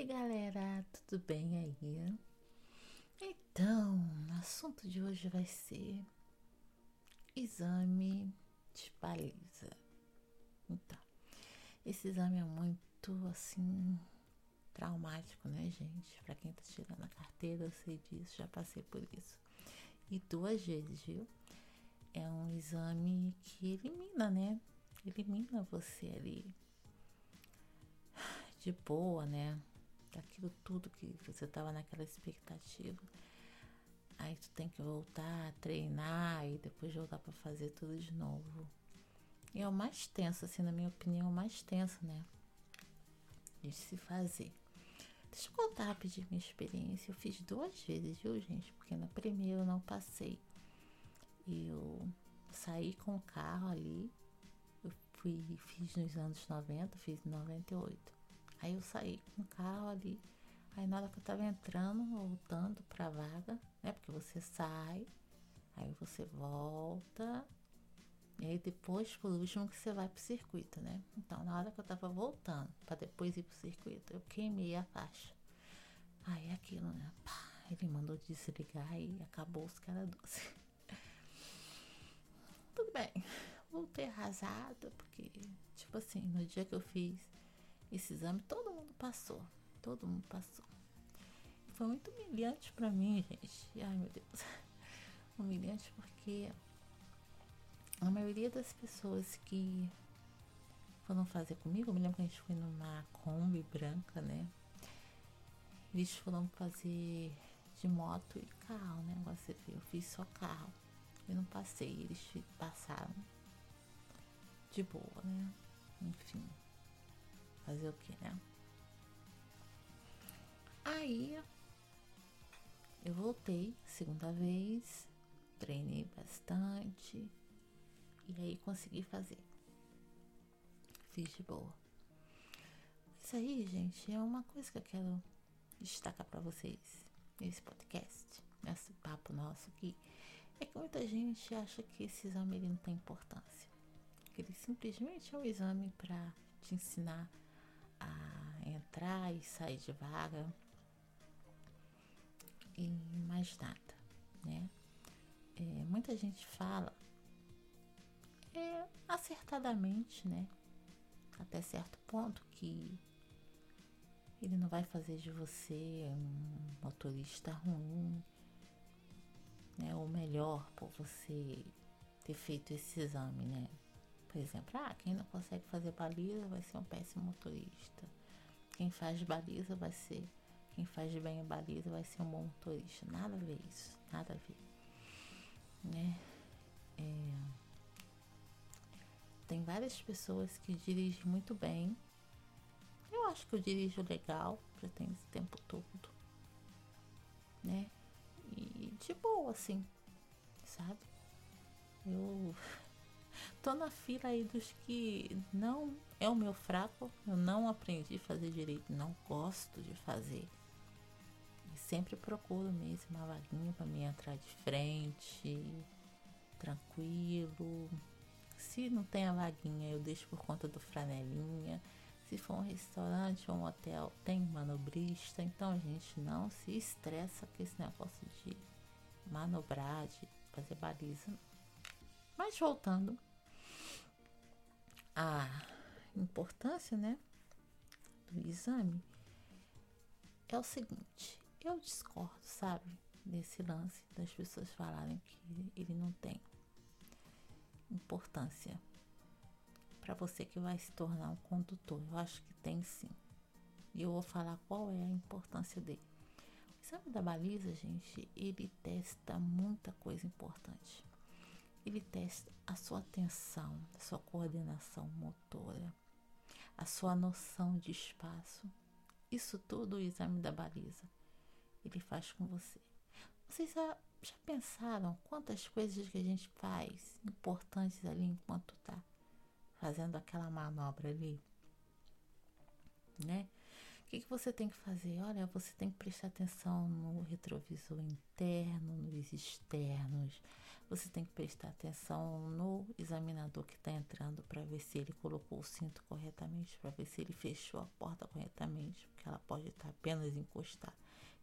aí, galera, tudo bem aí? Então, o assunto de hoje vai ser exame de baliza. Então, esse exame é muito assim traumático, né, gente? Para quem tá tirando a carteira, eu sei disso, já passei por isso. E duas vezes, viu? É um exame que elimina, né? Elimina você ali de boa, né? Daquilo tudo que você tava naquela expectativa. Aí tu tem que voltar a treinar e depois voltar para fazer tudo de novo. E é o mais tenso, assim, na minha opinião, é o mais tenso, né? De se fazer. Deixa eu contar rapidinho minha experiência. Eu fiz duas vezes, viu, gente? Porque na primeira eu não passei. Eu saí com o carro ali. Eu fui, fiz nos anos 90, fiz em 98. Aí eu saí com o carro ali. Aí na hora que eu tava entrando, voltando pra vaga, né? Porque você sai, aí você volta. E aí depois, por último, que você vai pro circuito, né? Então, na hora que eu tava voltando, para depois ir pro circuito, eu queimei a faixa. Aí aquilo, né? Pá, ele mandou desligar e acabou os caras doce. Tudo bem. Voltei arrasada, porque, tipo assim, no dia que eu fiz esse exame, todo mundo passou. Todo mundo passou. Foi muito humilhante para mim, gente. Ai, meu Deus. Humilhante porque a maioria das pessoas que foram fazer comigo, eu me lembro que a gente foi numa Kombi branca, né? Eles foram fazer de moto e carro, né? Você vê, eu fiz só carro. Eu não passei, eles passaram de boa, né? Enfim. Fazer o que, né? Aí eu voltei segunda vez, treinei bastante e aí consegui fazer. Fiz de boa. Isso aí, gente, é uma coisa que eu quero destacar para vocês nesse podcast, nesse papo nosso aqui. É que muita gente acha que esse exame ele não tem importância. Que ele simplesmente é um exame para te ensinar a entrar e sair de vaga e mais nada, né? É, muita gente fala é, acertadamente, né? Até certo ponto que ele não vai fazer de você um motorista ruim, né? Ou melhor, por você ter feito esse exame, né? Por exemplo, ah, quem não consegue fazer baliza vai ser um péssimo motorista. Quem faz baliza vai ser. Quem faz bem a baliza vai ser um bom motorista. Nada a ver isso. Nada a ver. Né? É... Tem várias pessoas que dirigem muito bem. Eu acho que eu dirijo legal, já tenho esse tempo todo. Né? E de boa, assim. Sabe? Eu tô na fila aí dos que não é o meu fraco, eu não aprendi a fazer direito, não gosto de fazer. E sempre procuro mesmo uma vaguinha para me entrar de frente, tranquilo. Se não tem a vaguinha, eu deixo por conta do franelinha. Se for um restaurante ou um hotel, tem manobrista. Então, gente, não se estressa com esse negócio de manobrar, de fazer baliza. Mas voltando a importância, né, do exame é o seguinte, eu discordo, sabe, desse lance das pessoas falarem que ele não tem importância para você que vai se tornar um condutor. Eu acho que tem sim. E eu vou falar qual é a importância dele. O exame da baliza, gente, ele testa muita coisa importante. Ele testa a sua atenção, a sua coordenação motora, a sua noção de espaço. Isso tudo o exame da baliza ele faz com você. Vocês já, já pensaram quantas coisas que a gente faz importantes ali enquanto tá fazendo aquela manobra ali? Né? O que, que você tem que fazer? Olha, você tem que prestar atenção no retrovisor interno, nos externos, Você tem que prestar atenção no examinador que está entrando para ver se ele colocou o cinto corretamente, para ver se ele fechou a porta corretamente, porque ela pode estar tá apenas encostada.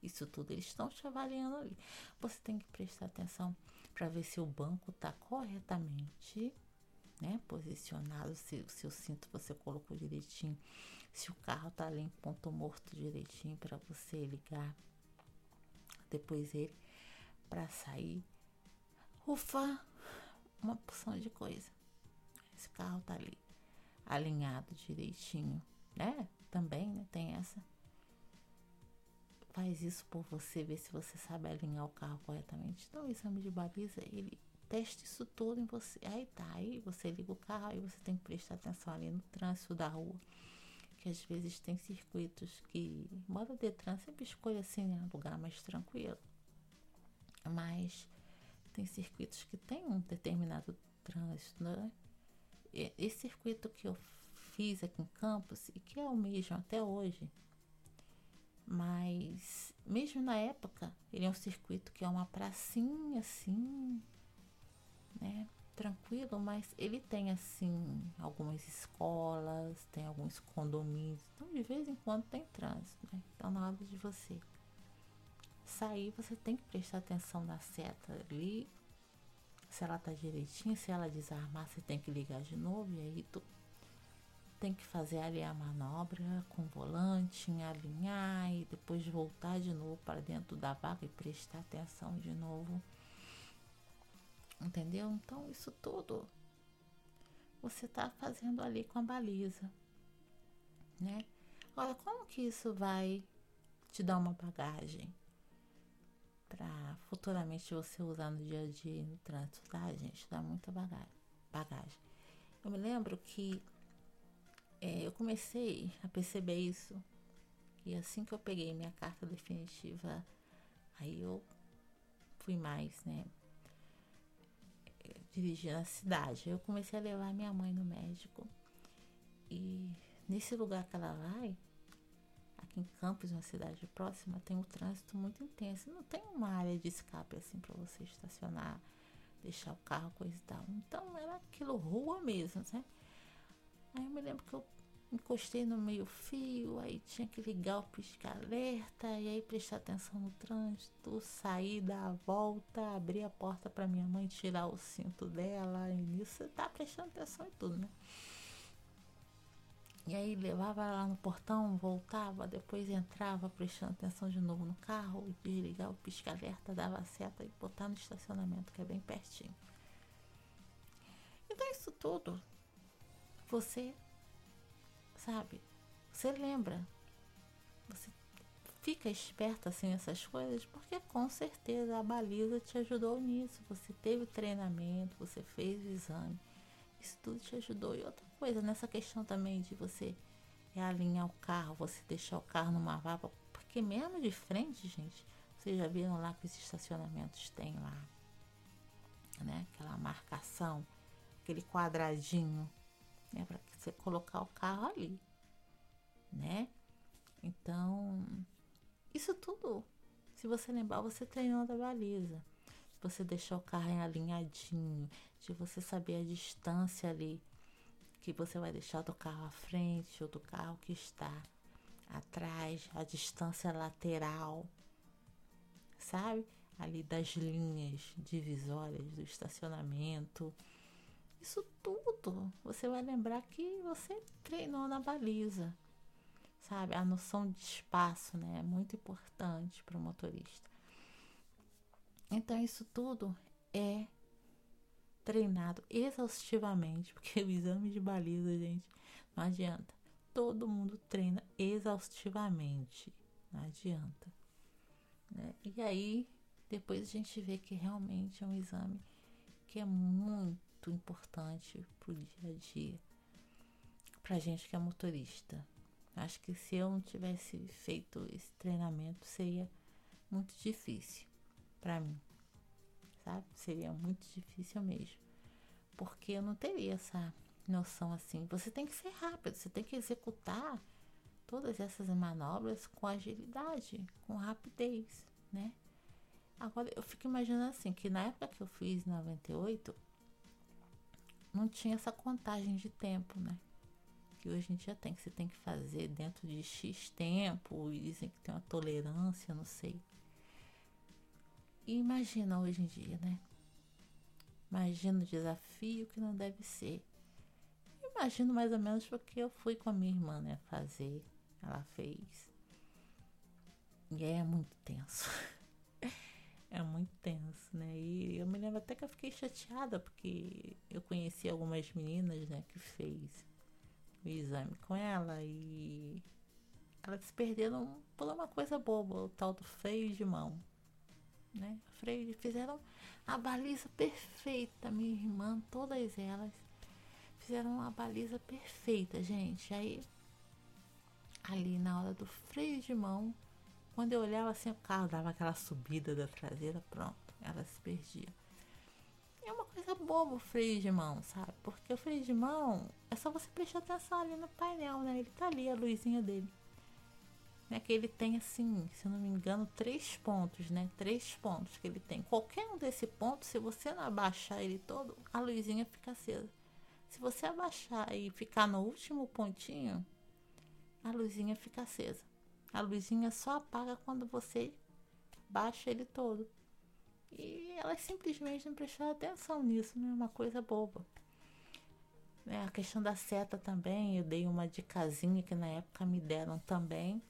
Isso tudo eles estão te avaliando ali. Você tem que prestar atenção para ver se o banco está corretamente né, posicionado, se o seu cinto você colocou direitinho, se o carro está ali em ponto morto direitinho para você ligar depois ele para sair Ufa, uma porção de coisa. Esse carro tá ali, alinhado direitinho, né? Também, né? Tem essa. Faz isso por você, ver se você sabe alinhar o carro corretamente. Então, o exame de baliza, ele testa isso tudo em você. Aí tá, aí você liga o carro, aí você tem que prestar atenção ali no trânsito da rua. Que às vezes tem circuitos que, embora o Detran sempre escolha assim, né, um lugar mais tranquilo. Mas tem circuitos que tem um determinado trânsito, né? Esse circuito que eu fiz aqui em Campos, e que é o mesmo até hoje, mas mesmo na época, ele é um circuito que é uma pracinha assim, né? Tranquilo, mas ele tem assim algumas escolas, tem alguns condomínios, então de vez em quando tem trânsito, né? Então na hora de você sair, você tem que prestar atenção na seta ali. Se ela tá direitinho, se ela desarmar, você tem que ligar de novo. E aí tu tem que fazer ali a manobra com o volante, alinhar e depois voltar de novo para dentro da vaga e prestar atenção de novo. Entendeu? Então isso tudo você tá fazendo ali com a baliza, né? Agora, como que isso vai te dar uma bagagem? Para futuramente você usar no dia a dia no trânsito, tá, gente? Dá muita bagagem. Eu me lembro que é, eu comecei a perceber isso e assim que eu peguei minha carta definitiva, aí eu fui mais, né? Dirigir na cidade. Eu comecei a levar minha mãe no médico e nesse lugar que ela vai, em Campos, uma cidade próxima, tem um trânsito muito intenso. Não tem uma área de escape assim para você estacionar, deixar o carro, coisa e tal. Então era aquilo rua mesmo, né? Aí eu me lembro que eu encostei no meio fio, aí tinha que ligar o pisca-alerta, e aí prestar atenção no trânsito, sair, dar a volta, abrir a porta para minha mãe tirar o cinto dela, e nisso você tá prestando atenção em tudo, né? E aí levava ela lá no portão, voltava, depois entrava prestando atenção de novo no carro, desligava o pisca-alerta, dava a seta e botar no estacionamento, que é bem pertinho. Então isso tudo, você sabe, você lembra, você fica esperta assim nessas coisas, porque com certeza a baliza te ajudou nisso. Você teve treinamento, você fez o exame. Isso tudo te ajudou. E outra coisa, nessa questão também de você alinhar o carro, você deixar o carro numa vaga, porque mesmo de frente, gente, vocês já viram lá que os estacionamentos têm lá, né? Aquela marcação, aquele quadradinho, né? Para você colocar o carro ali, né? Então, isso tudo, se você lembrar, você treinou da baliza você deixar o carro alinhadinho, de você saber a distância ali que você vai deixar do carro à frente ou do carro que está atrás, a distância lateral, sabe? Ali das linhas divisórias do estacionamento. Isso tudo você vai lembrar que você treinou na baliza, sabe? A noção de espaço, né? É muito importante para o motorista. Então, isso tudo é treinado exaustivamente, porque o exame de baliza, gente, não adianta. Todo mundo treina exaustivamente, não adianta. Né? E aí, depois a gente vê que realmente é um exame que é muito importante pro dia a dia, pra gente que é motorista. Acho que se eu não tivesse feito esse treinamento, seria muito difícil para mim, sabe? Seria muito difícil mesmo, porque eu não teria essa noção assim. Você tem que ser rápido, você tem que executar todas essas manobras com agilidade, com rapidez, né? Agora eu fico imaginando assim, que na época que eu fiz 98, não tinha essa contagem de tempo, né? Que hoje em dia tem, que você tem que fazer dentro de X tempo, e dizem que tem uma tolerância, não sei. E imagina hoje em dia, né? Imagina o desafio que não deve ser. Imagino mais ou menos porque eu fui com a minha irmã, né, fazer. Ela fez. E é muito tenso. é muito tenso, né? E eu me lembro até que eu fiquei chateada porque eu conheci algumas meninas, né, que fez o exame com ela e elas se perderam por uma coisa boba, o tal do freio de mão, né? Freio, fizeram a baliza perfeita, minha irmã, todas elas fizeram uma baliza perfeita, gente. Aí ali na hora do freio de mão, quando eu olhava assim, o carro dava aquela subida da traseira, pronto, ela se perdia. É uma coisa boba o freio de mão, sabe? Porque o freio de mão é só você prestar atenção ali no painel, né? Ele tá ali, a luzinha dele. Né, que ele tem assim, se eu não me engano, três pontos, né? Três pontos que ele tem. Qualquer um desse ponto, se você não abaixar ele todo, a luzinha fica acesa. Se você abaixar e ficar no último pontinho, a luzinha fica acesa. A luzinha só apaga quando você baixa ele todo. E elas simplesmente não prestaram atenção nisso, né? Uma coisa boba. É, a questão da seta também, eu dei uma dicasinha que na época me deram também,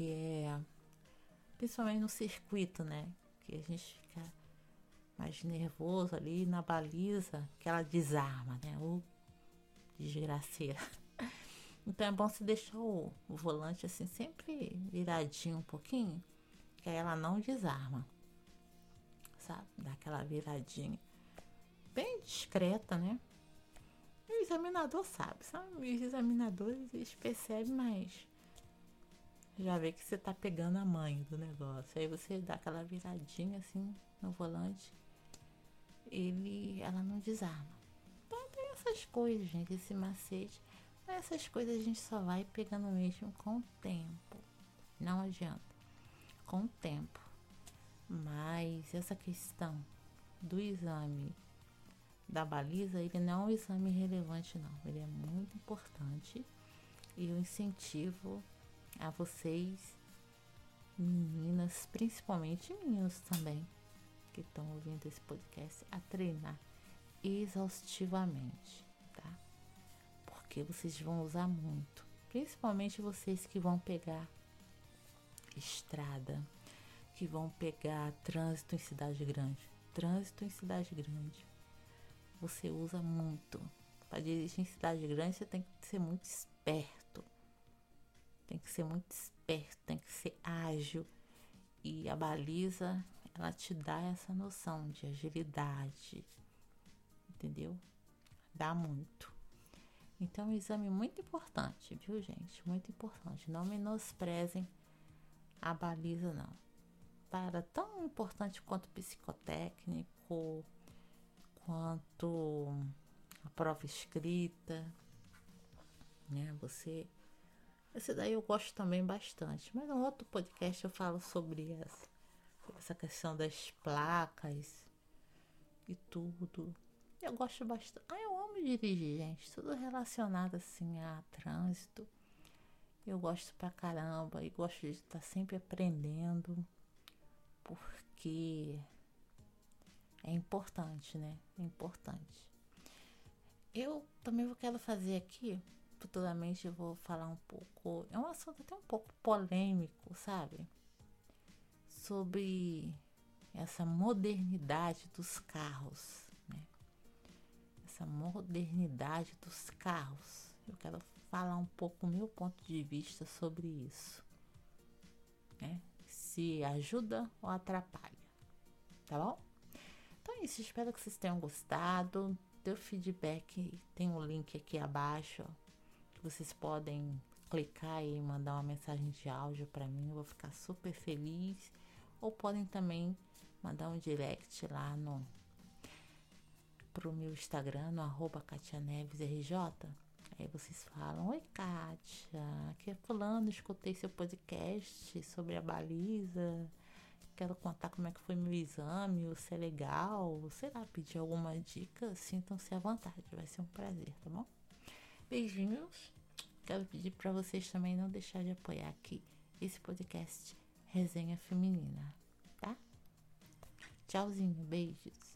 que é principalmente no circuito, né? Que a gente fica mais nervoso ali na baliza, que ela desarma, né? O desgraceira. Então é bom se deixar o, o volante assim sempre viradinho um pouquinho, que aí ela não desarma. Sabe? Dá aquela viradinha. Bem discreta, né? E o examinador sabe, sabe? Os examinadores eles percebem mais. Já vê que você tá pegando a mãe do negócio. Aí você dá aquela viradinha assim no volante. Ele, ela não desarma. Então tem essas coisas, gente, esse macete. Essas coisas a gente só vai pegando mesmo com o tempo. Não adianta. Com o tempo. Mas essa questão do exame da baliza, ele não é um exame relevante, não. Ele é muito importante. E eu incentivo a vocês, meninas, principalmente meninos também, que estão ouvindo esse podcast, a treinar exaustivamente porque vocês vão usar muito. Principalmente vocês que vão pegar estrada, que vão pegar trânsito em cidade grande. Trânsito em cidade grande. Você usa muito. Para dirigir em cidade grande, você tem que ser muito esperto. Tem que ser muito esperto, tem que ser ágil. E a baliza, ela te dá essa noção de agilidade. Entendeu? Dá muito. Então, um exame muito importante, viu, gente? Muito importante. Não menosprezem a baliza, não. Para tão importante quanto psicotécnico, quanto a prova escrita, né? Você. Esse daí eu gosto também bastante. Mas no outro podcast eu falo sobre essa, sobre essa questão das placas e tudo. Eu gosto bastante. Ah, eu amo dirigir, gente. Tudo relacionado assim a trânsito. Eu gosto pra caramba e gosto de estar sempre aprendendo. Porque é importante, né? É importante. Eu também quero fazer aqui, futuramente eu vou falar um pouco. É um assunto até um pouco polêmico, sabe? Sobre essa modernidade dos carros essa modernidade dos carros. Eu quero falar um pouco meu ponto de vista sobre isso. Né? Se ajuda ou atrapalha. Tá bom? Então é isso. Espero que vocês tenham gostado. Deu feedback. Tem um link aqui abaixo. Ó, vocês podem clicar e mandar uma mensagem de áudio para mim. Eu vou ficar super feliz. Ou podem também mandar um direct lá no pro meu Instagram, no arroba KatiaNevesRJ. Aí vocês falam, oi Kátia, aqui é fulano, escutei seu podcast sobre a baliza. quero contar como é que foi meu exame, se é legal, sei lá, pedir alguma dica, sintam-se à vontade, vai ser um prazer, tá bom? Beijinhos. Quero pedir para vocês também não deixar de apoiar aqui esse podcast Resenha Feminina, tá? Tchauzinho, beijos.